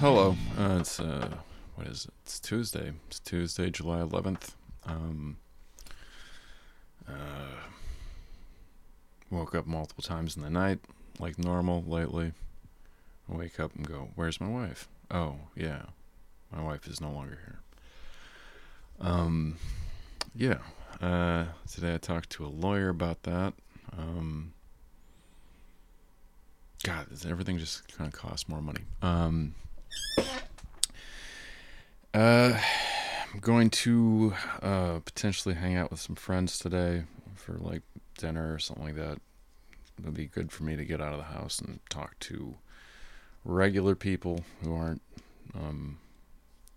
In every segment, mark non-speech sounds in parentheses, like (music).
Hello. Uh, it's uh, what is it? It's Tuesday. It's Tuesday, July 11th. Um, uh, woke up multiple times in the night, like normal, lately. I wake up and go, "Where's my wife?" Oh, yeah, my wife is no longer here. Um, yeah. Uh, today I talked to a lawyer about that. Um, God, everything just kind of costs more money. Um, uh, I'm going to uh, potentially hang out with some friends today for like dinner or something like that. It'll be good for me to get out of the house and talk to regular people who aren't um,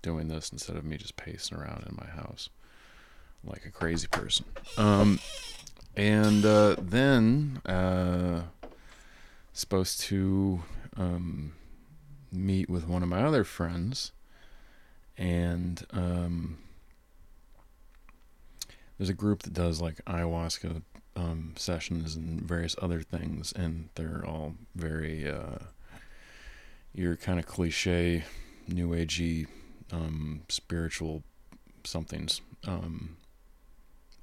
doing this instead of me just pacing around in my house like a crazy person. Um, and uh, then uh, supposed to um, meet with one of my other friends, and um, there's a group that does like ayahuasca um, sessions and various other things, and they're all very uh, your kind of cliche, new agey, um, spiritual somethings, um,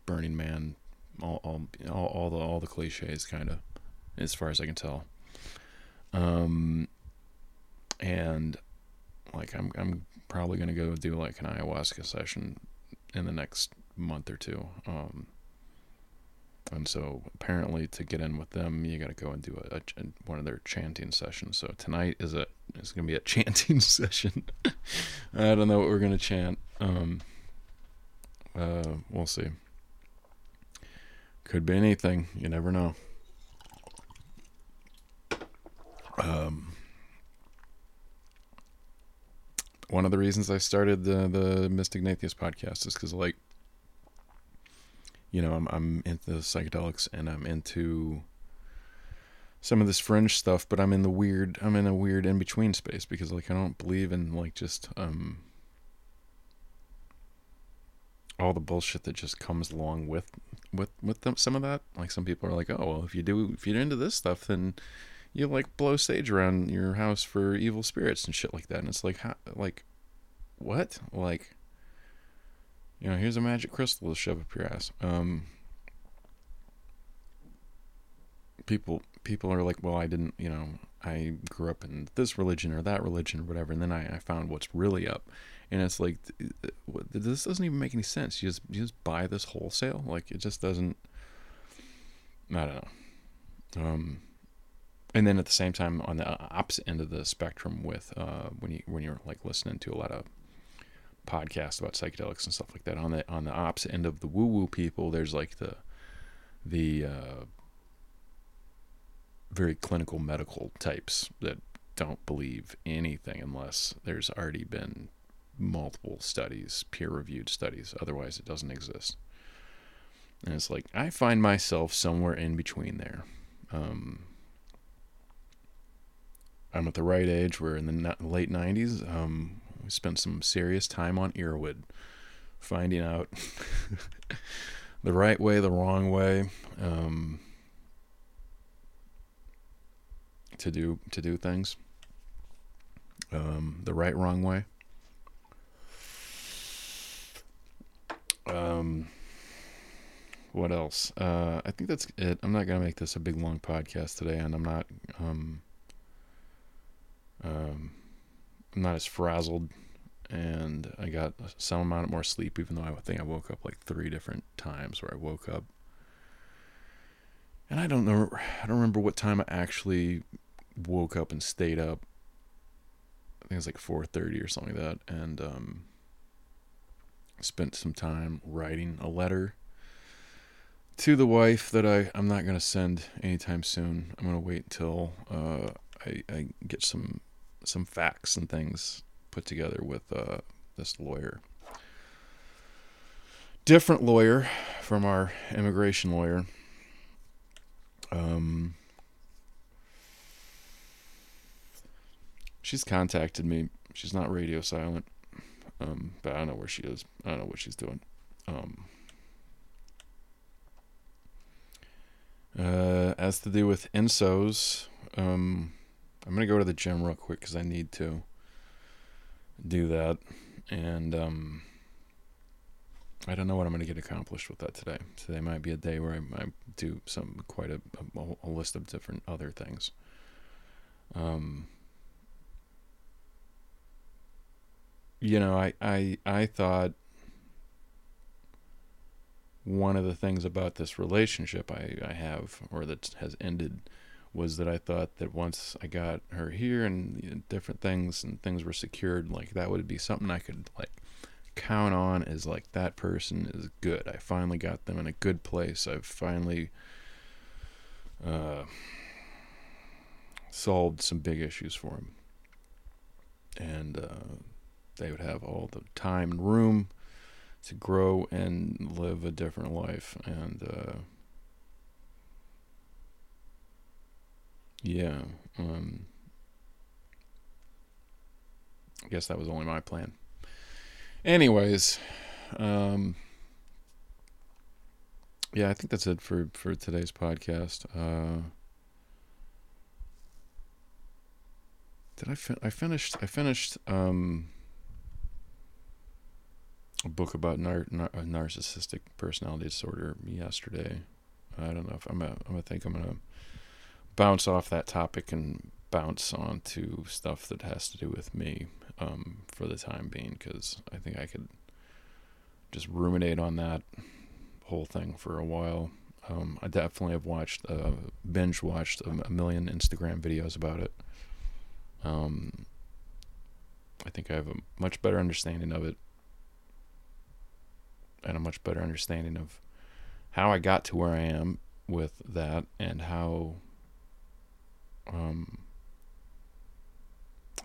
Burning Man, all all all, all the all the cliches, kind of, as far as I can tell. Um, and like I'm I'm probably gonna go do like an ayahuasca session in the next month or two. Um, and so apparently to get in with them, you got to go and do a, a, one of their chanting sessions. So tonight is a is gonna be a (laughs) chanting session. (laughs) I don't know what we're gonna chant. Um, uh, we'll see. Could be anything. You never know. Um, one of the reasons I started the the Mystic Natheist podcast is because like, you know, I'm I'm into psychedelics and I'm into some of this fringe stuff, but I'm in the weird I'm in a weird in between space because like I don't believe in like just um all the bullshit that just comes along with with with them some of that. Like some people are like oh well if you do if you're into this stuff then you like blow sage around your house for evil spirits and shit like that. And it's like how like what? Like you know here's a magic crystal to shove up your ass. Um people people are like well i didn't you know i grew up in this religion or that religion or whatever. And then i, I found what's really up. And it's like this doesn't even make any sense. You just you just buy this wholesale? Like it just doesn't i don't know. Um and then at the same time on the opposite end of the spectrum with uh when you when you're like listening to a lot of podcasts about psychedelics and stuff like that on the on the opposite end of the woo woo people there's like the the uh very clinical medical types that don't believe anything unless there's already been multiple studies, peer reviewed studies. Otherwise, it doesn't exist. And it's like, I find myself somewhere in between there. Um, I'm at the right age. We're in the late 90s, um, we spent some serious time on Erowid, finding out (laughs) the right way, the wrong way. Um, to do to do things um, the right wrong way. Um, what else? Uh, i think that's it. I'm not gonna make this a big long podcast today and i'm not um, um, i'm not as frazzled and i got some amount of more sleep even though i think i woke up like three different times where i woke up and I don't know. I don't remember what time I actually woke up and stayed up. I think it was like 4:30 or something like that, and um, spent some time writing a letter to the wife that I I'm not gonna send anytime soon. I'm gonna wait until uh, I I get some some facts and things put together with uh, this lawyer. Different lawyer from our immigration lawyer. Um, she's contacted me. She's not radio silent, um, but I don't know where she is. I don't know what she's doing. Um, uh, as to do with ensos, um, I'm gonna go to the gym real quick because I need to. do that. And um, I don't know what I'm to get accomplished with that today. Today might be a day where I, might do some quite a, a, a, list of different other things. Um, you know, I, I, I thought one of the things about this relationship I, I have, or that has ended, was that I thought that once I got her here and you know, different things and things were secured, like that would be something I could like count on as like that person is good. I finally got them in a good place. I've finally uh, solved some big issues for them, and uh, they would have all the time and room to grow and live a different life. And uh, yeah, um, I guess that was only my plan. Anyways, um, yeah, I think that's it for for today's podcast. Uh, did I fin- I finished I finished um, a book about nar- nar- narcissistic personality disorder yesterday. I don't know if I'm a, I'm gonna think I'm gonna bounce off that topic and bounce on to stuff that has to do with me um, for the time being because I think I could just ruminate on that whole thing for a while. Um, I definitely have watched, uh, binge watched a, million Instagram videos about it. Um, I think I have a much better understanding of it and a much better understanding of how I got to where I am with that and how um,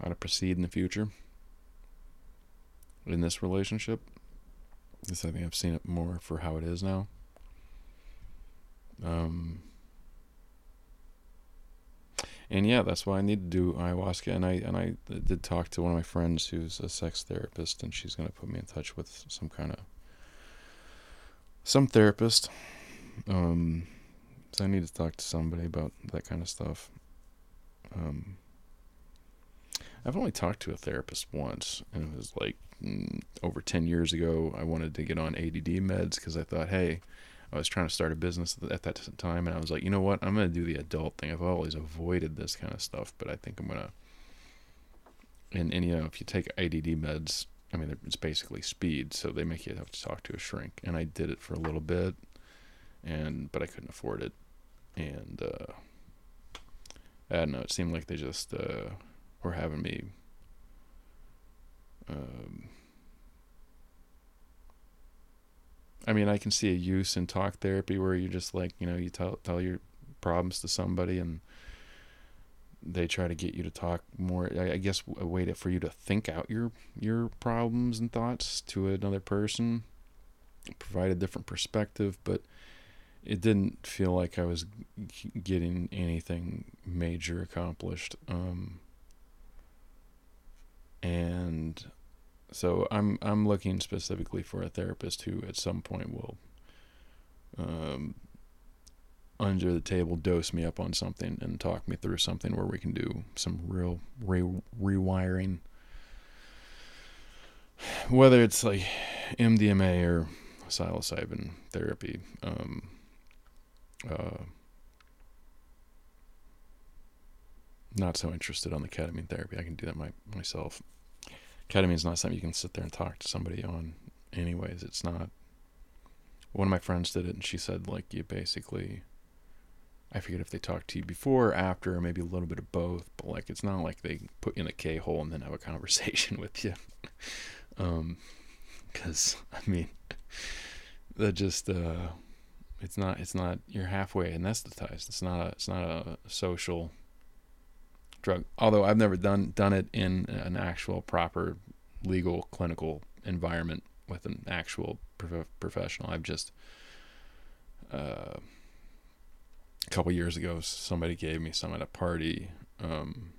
how to proceed in the future in this relationship. Because I think I've seen it more for how it is now. Um, and yeah, that's why I need to do ayahuasca. And I and I did talk to one of my friends who's a sex therapist, and she's gonna put me in touch with some kind of some therapist. Um, so I need to talk to somebody about that kind of stuff. Um, I've only talked to a therapist once, and it was like mm, over 10 years ago. I wanted to get on ADD meds because I thought, hey, I was trying to start a business at that time, and I was like, you know what? I'm going to do the adult thing. I've always avoided this kind of stuff, but I think I'm going to. And, and, you know, if you take ADD meds, I mean, it's basically speed, so they make you have to talk to a shrink. And I did it for a little bit, and but I couldn't afford it, and uh, I don't know. It seemed like they just uh, were having me. Um, I mean, I can see a use in talk therapy where you just like you know you tell tell your problems to somebody and they try to get you to talk more i guess a way to, for you to think out your your problems and thoughts to another person provide a different perspective but it didn't feel like i was getting anything major accomplished um, and so i'm i'm looking specifically for a therapist who at some point will um, under the table dose me up on something and talk me through something where we can do some real re- rewiring. Whether it's like MDMA or psilocybin therapy um, uh, not so interested on the ketamine therapy I can do that my, myself ketamine is not something you can sit there and talk to somebody on anyways it's not one of my friends did it and she said like you basically I forget if they talked to you before or after, or maybe a little bit of both. But like, it's not like they put you in a K hole and then have a conversation (laughs) with you. um, because I mean, (laughs) that just uh, it's not it's not you're halfway anesthetized. It's not a it's not a social drug. Although I've never done done it in an actual proper legal clinical environment with an actual prof- professional. I've just uh a couple years ago, somebody gave me some at a party, um,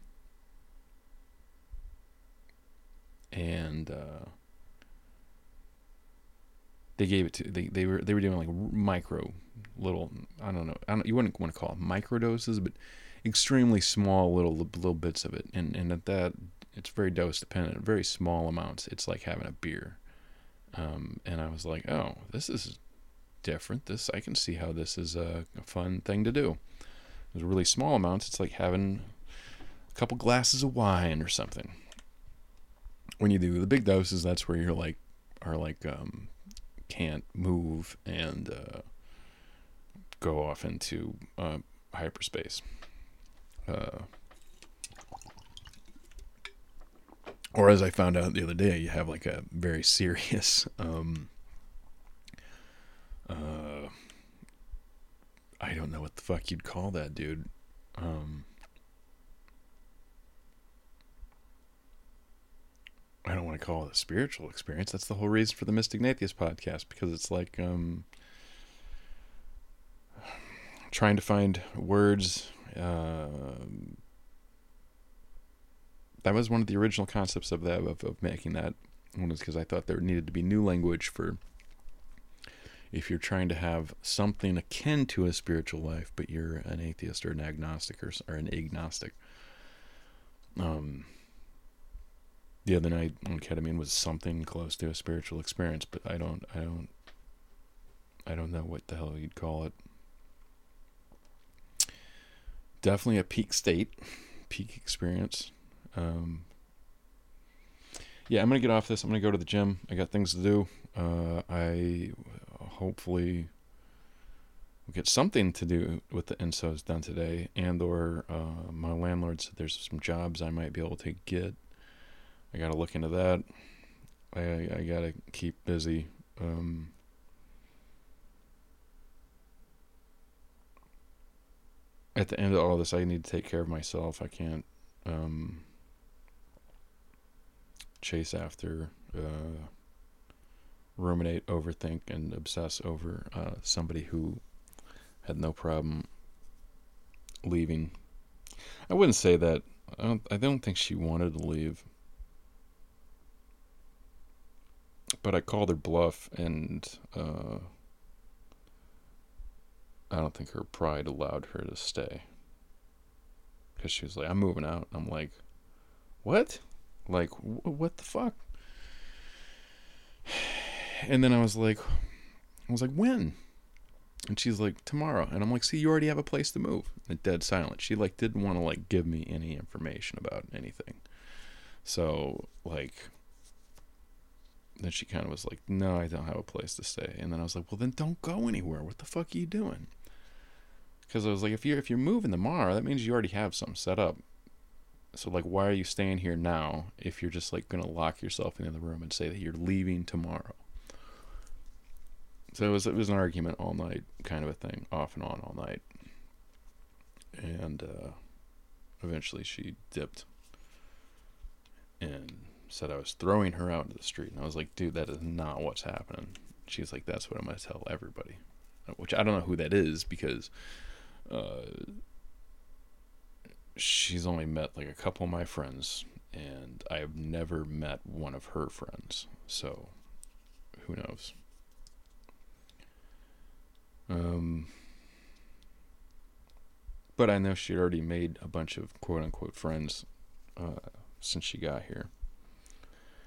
and uh, they gave it to they they were they were doing like micro little I don't know I don't you wouldn't want to call it micro doses, but extremely small little little bits of it, and and at that It's very dose dependent, very small amounts. It's like having a beer. Um, and I was like, oh, this is different. This I can see how this is a, a fun thing to do. It was really small amounts. It's like having a couple glasses of wine or something. When you do the big doses, that's where you're like, are like, um, can't move and uh, go off into uh, hyperspace. Uh, or as I found out the other day, you have like a very serious (laughs) um, uh, I don't know what the fuck you'd call that, dude. Um, I don't want to call it a spiritual experience. That's the whole reason for the Mystic Natheist podcast because it's like um, trying to find words. Uh, that was one of the original concepts of that of, of making that one was because I thought there needed to be new language for if you're trying to have something akin to a spiritual life, but you're an atheist or an agnostic or, or an agnostic. Um, the other night on ketamine was something close to a spiritual experience, but I don't, I don't, I don't know what the hell you'd call it. Definitely a peak state, peak experience. Um, yeah, I'm gonna get off this. I'm gonna go to the gym. I got things to do. Uh, I hopefully we'll get something to do with the ensos done today and or uh, my landlord said there's some jobs i might be able to get i gotta look into that i, I gotta keep busy um, at the end of all this i need to take care of myself i can't um, chase after uh, ruminate, overthink, and obsess over uh, somebody who had no problem leaving. I wouldn't say that. I don't. I don't think she wanted to leave. But I called her bluff, and uh, I don't think her pride allowed her to stay. Because she was like, "I'm moving out." I'm like, "What? Like, wh- what the fuck?" (sighs) and then I was like, I was like, when? And she's like, tomorrow. And I'm like, see, you already have a place to move. And dead silent. She like didn't want to like give me any information about anything. So like, then she kind of was like, no, I don't have a place to stay. And then I was like, well, then don't go anywhere. What the fuck are you doing? Because I was like, if you're if you're moving tomorrow, that means you already have something set up. So like, why are you staying here now if you're just like gonna lock yourself in the room and say that you're leaving tomorrow? So it was it was an argument all night, kind of a thing, off and on all night. And uh, eventually she dipped and said I was throwing her out into the street. And I was like, dude, that is not what's happening. She's like, that's what I'm going to tell everybody. Which I don't know who that is because uh, she's only met like a couple of my friends, and I have never met one of her friends. So who knows? Um, but I know she already made a bunch of quote unquote friends uh, since she got here.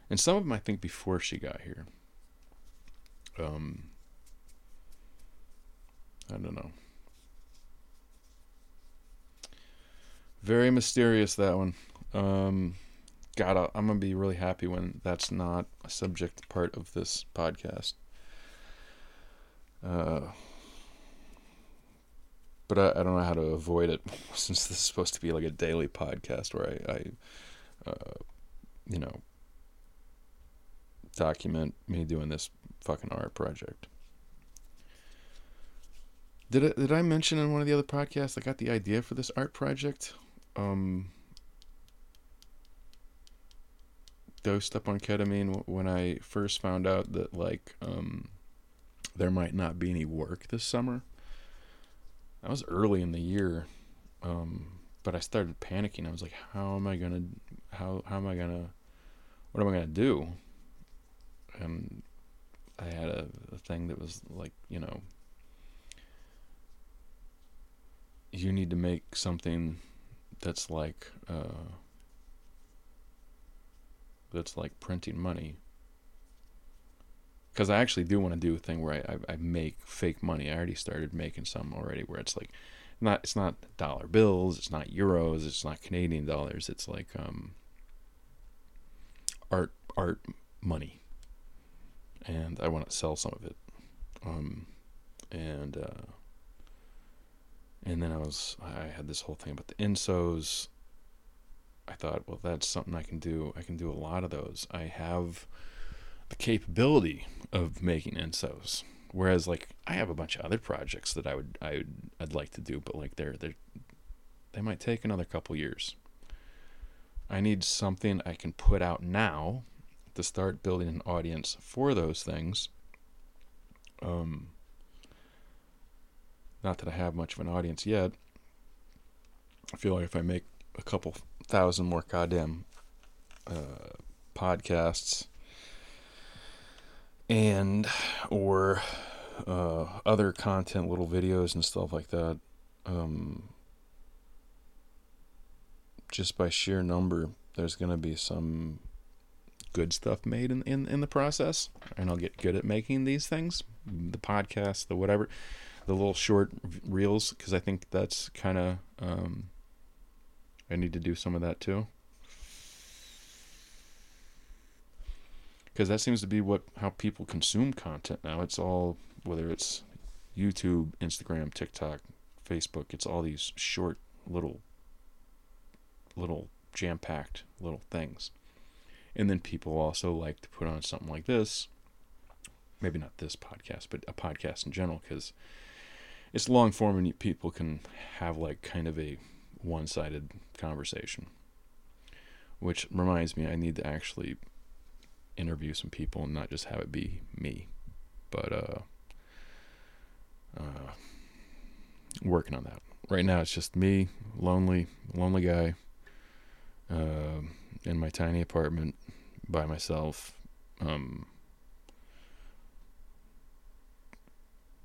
And some of them I think before she got here. Um, I don't know. Very mysterious that one. Um, God, I'm gonna be really happy when that's not a subject part of this podcast. Uh, but I, I, don't know how to avoid it (laughs) since this is supposed to be like a daily podcast where I, I uh, you know, document me doing this fucking art project. Did I, did I mention in one of the other podcasts I got the idea for this art project? Um, dosed up on ketamine when I first found out that like um, there might not be any work this summer that was early in the year, um, but I started panicking. I was like, "How am I gonna? How how am I gonna? What am I gonna do?" And I had a, a thing that was like, you know, you need to make something that's like uh, that's like printing money. Because I actually do want to do a thing where I, I, I make fake money. I already started making some already, where it's like, not it's not dollar bills, it's not euros, it's not Canadian dollars. It's like um, art art money, and I want to sell some of it. Um, and uh, and then I was I had this whole thing about the ensos. I thought, well, that's something I can do. I can do a lot of those. I have the capability of making ensos. Whereas, like, I have a bunch of other projects that I would I would I'd like to do, but like they're they they might take another couple years. I need something I can put out now to start building an audience for those things. Um, not that I have much of an audience yet. I feel like if I make a couple thousand more goddamn uh, podcasts and or uh, other content, little videos and stuff like that, um, just by sheer number, there's going to be some good stuff made in, in, in the process, and I'll get good at making these things, the podcast, the whatever the little short reels because I think that's kind of um, I need to do some of that too. Because that seems to be what how people consume content now. It's all whether it's YouTube, Instagram, TikTok, Facebook. It's all these short little little jam-packed little things. And then people also like to put on something like this. Maybe not this podcast, but a podcast in general because it's long form and people can have like kind of a one-sided conversation. Which reminds me i need to actually interview some people and not just have it be me. But uh uh working on that. Right now it's just me lonely lonely guy uh, in my tiny apartment by myself um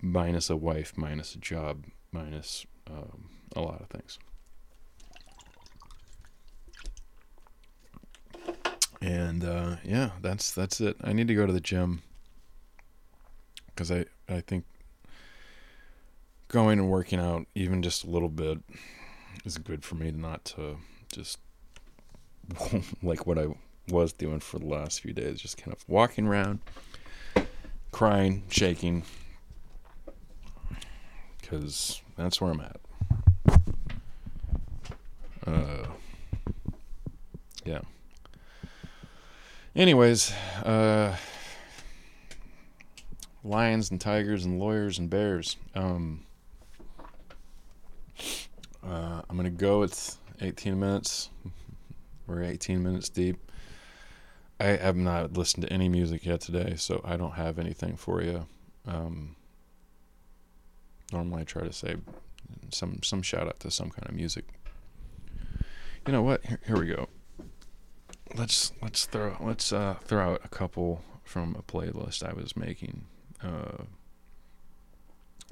minus a wife, minus a job, minus um, a lot of things. And uh, yeah, that's that's it. I need to go to the gym because I I think going and working out even just a little bit is good for me to not to just (laughs) like what I was doing for the last few days, just kind of walking around, crying, shaking, because that's where I'm at. Uh, yeah. Anyways, uh, lions and tigers and lawyers and bears. Um, uh, I'm gonna go. It's 18 minutes. We're 18 minutes deep. I have not listened to any music yet today, so I don't have anything for you. Um, normally I try to say some some shout out to some kind of music. You know what? Here, here we go. Let's let's throw let's uh, throw out a couple from a playlist I was making uh,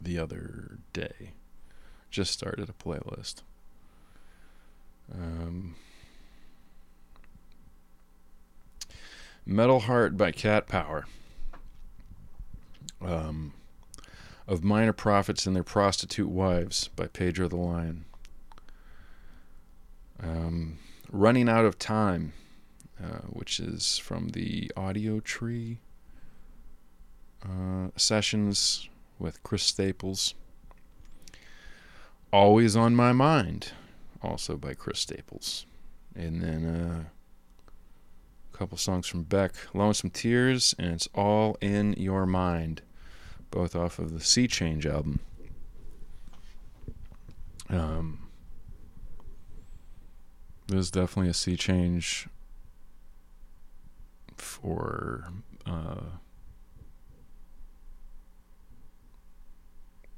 the other day. Just started a playlist. Metal Heart by Cat Power. Um, of Minor Prophets and Their Prostitute Wives by Pedro the Lion. Um, Running Out of Time, uh, which is from the Audiotree uh, sessions with Chris Staples. Always on My Mind, also by Chris Staples. And then uh, couple songs from Beck, Lonesome Tears, and It's All in Your Mind both off of the Sea Change album. Um, there's definitely a sea change for uh,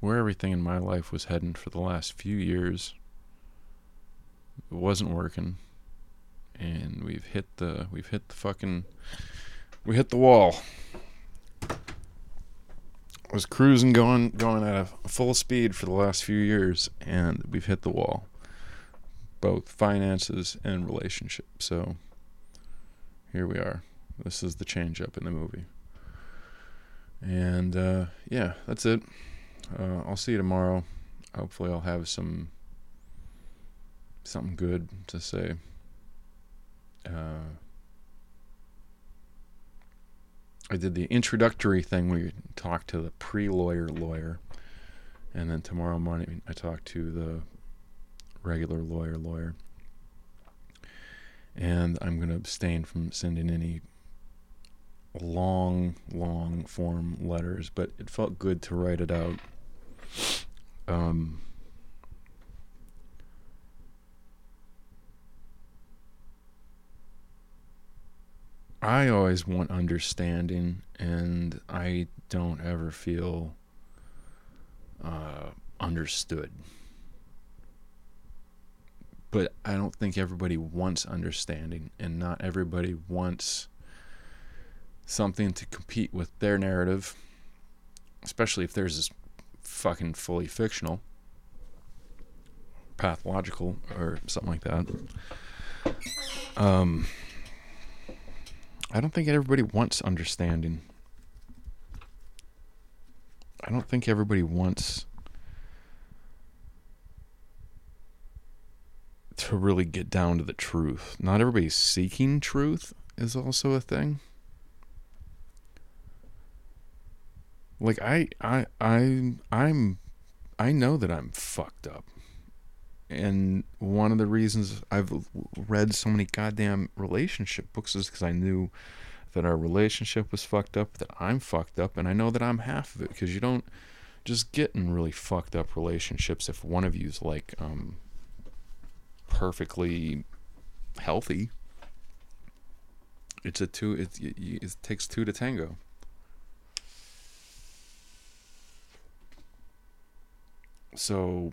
where everything in my life was heading for the last few years. It wasn't working, and we've hit the we've hit the fucking we hit the wall was cruising going going at a full speed for the last few years and we've hit the wall both finances and relationships so here we are. This is the change up in the movie. And uh, yeah, that's it. Uh, I'll see you tomorrow. Hopefully, I'll have some something good to say. Uh, I did the introductory thing where you talk to the pre-lawyer lawyer, and then tomorrow morning I talk to the regular lawyer lawyer. And I'm going to abstain from sending any long, long form letters, but it felt good to write it out. Um, I always want understanding, and I don't ever feel uh, understood. But I don't think everybody wants understanding, and not everybody wants something to compete with their narrative, especially if theirs is fucking fully fictional, pathological, or something like that. Um, I don't think everybody wants understanding. I don't think everybody wants to really get down to the truth. Not everybody's seeking truth is also a thing. Like I I I I'm I know that I'm fucked up. And one of the reasons I've read so many goddamn relationship books is because I knew that our relationship was fucked up, that I'm fucked up, and I know that I'm half of it because you don't just get in really fucked up relationships if one of you's like um, perfectly healthy. It's a two. It, it, it takes two to tango. So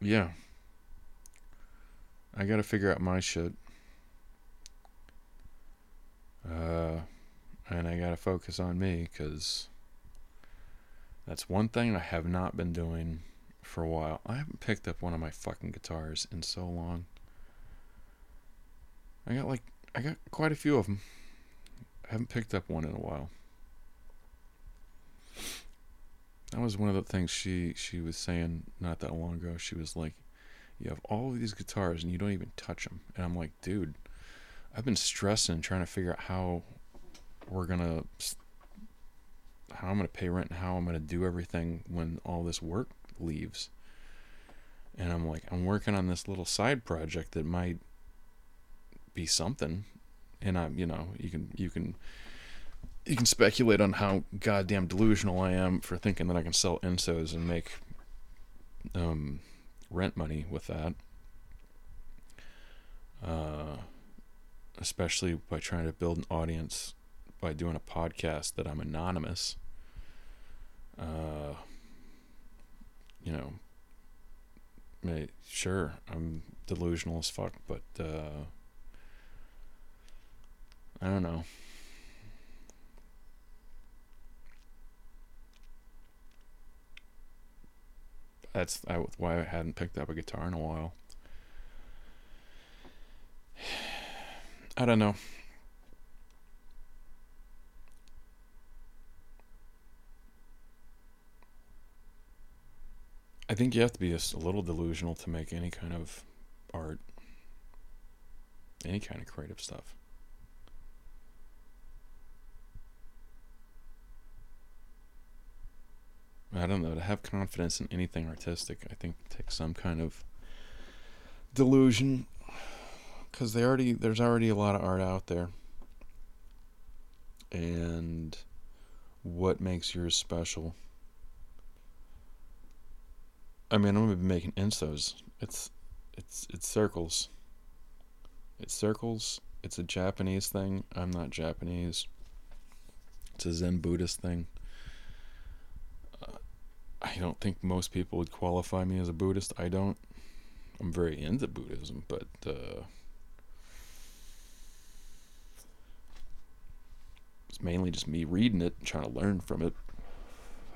yeah. I gotta figure out my shit. Uh, and I gotta focus on me because that's one thing I have not been doing for a while. I haven't picked up one of my fucking guitars in so long. I got like, I got quite a few of them. I haven't picked up one in a while. That was one of the things she she was saying not that long ago. She was like, "You have all of these guitars and you don't even touch them." And I'm like, "Dude, I've been stressing trying to figure out how we're gonna how I'm gonna pay rent and how I'm gonna do everything when all this work leaves." And I'm like, I'm working on this little side project that might be something, and I'm, you know, you can you can you can speculate on how goddamn delusional I am for thinking that I can sell Ensos and make um, rent money with that. Uh, especially by trying to build an audience by doing a podcast that I'm anonymous. Uh, you know, may, sure, I'm delusional as fuck, but uh, I don't know. That's why I hadn't picked up a guitar in a while. (sighs) I don't know. I think you have to be a, a little delusional to make any kind of art, any kind of creative stuff. I don't know, to have confidence in anything artistic, I think takes some kind of delusion cuz they already there's already a lot of art out there. And what makes yours special? I mean, I'm to be making Ensos. It's it's it's circles. It's circles. It's a Japanese thing. I'm not Japanese. It's a Zen Buddhist thing. I don't think most people would qualify me as a Buddhist. I don't. I'm very into Buddhism, but uh, it's mainly just me reading it, and trying to learn from it.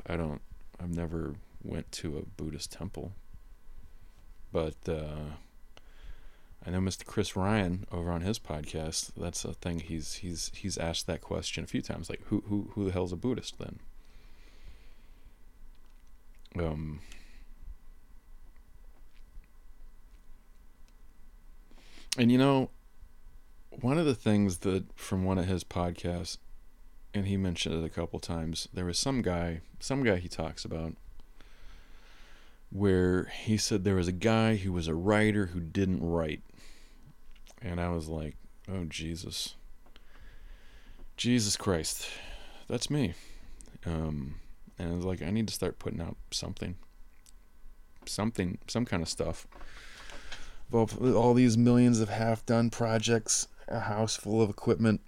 I don't. I've never went to a Buddhist temple, but uh, I know Mr. Chris Ryan over on his podcast. That's a thing he's he's he's asked that question a few times. Like, who who who the hell's a Buddhist then? Um. And you know, one of the things that from one of his podcasts, and he mentioned it a couple times, there was some guy, some guy he talks about, where he said there was a guy who was a writer who didn't write. And I was like, oh, Jesus. Jesus Christ. That's me. Um, and I was like, I need to start putting out something. Something, some kind of stuff. Well, all these millions of half done projects, a house full of equipment,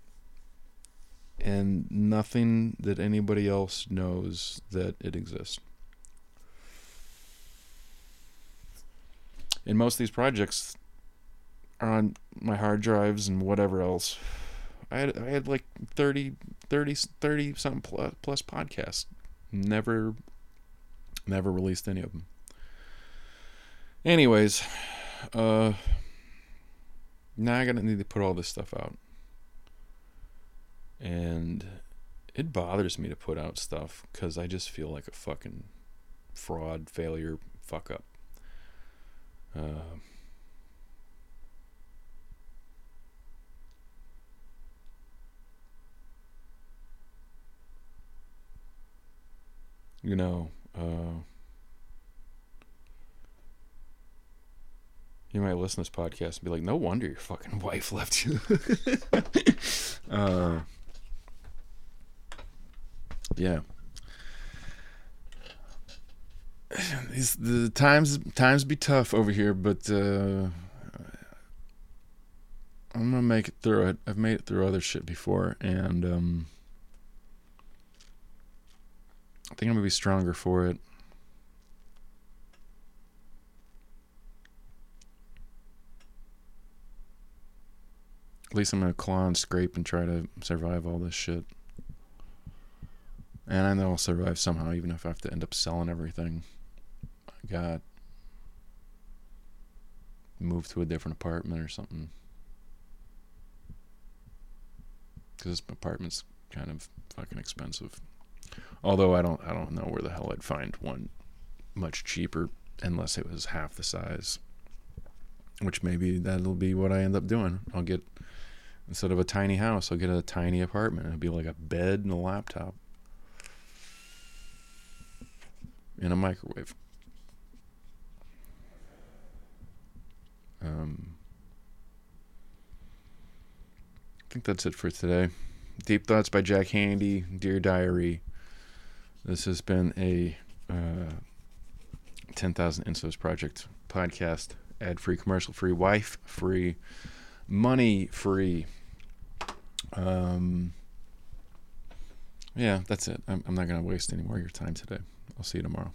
and nothing that anybody else knows that it exists. And most of these projects are on my hard drives and whatever else. I had I had like 30 30 30 something plus, plus podcasts. Never never released any of them. Anyways, uh now I gotta need to put all this stuff out. And it bothers me to put out stuff because I just feel like a fucking fraud, failure, fuck up. Uh, you know, uh, you might listen to this podcast and be like, no wonder your fucking (laughs) wife left you. (laughs) uh, yeah. (sighs) These the times times be tough over here, but uh, I'm gonna make it through it. I've made it through other shit before, and um, I think I'm gonna be stronger for it. At least I'm gonna claw and scrape and try to survive all this shit. And I know I'll survive somehow, even if I have to end up selling everything. I got move to a different apartment or something. Because this apartment's kind of fucking expensive. Although I don't, I don't know where the hell I'd find one much cheaper unless it was half the size. Which maybe that'll be what I end up doing. I'll get instead of a tiny house, I'll get a tiny apartment. It'll be like a bed and a laptop. and a microwave. Um, I think that's it for today. Deep Thoughts by Jack Handey, Dear Diary. This has been a uh, 10,000 Ensos Project podcast. Ad free, commercial free, wife free, money free. Um, yeah, that's it. I'm, I'm not going to waste any more of your time today. I'll see you tomorrow.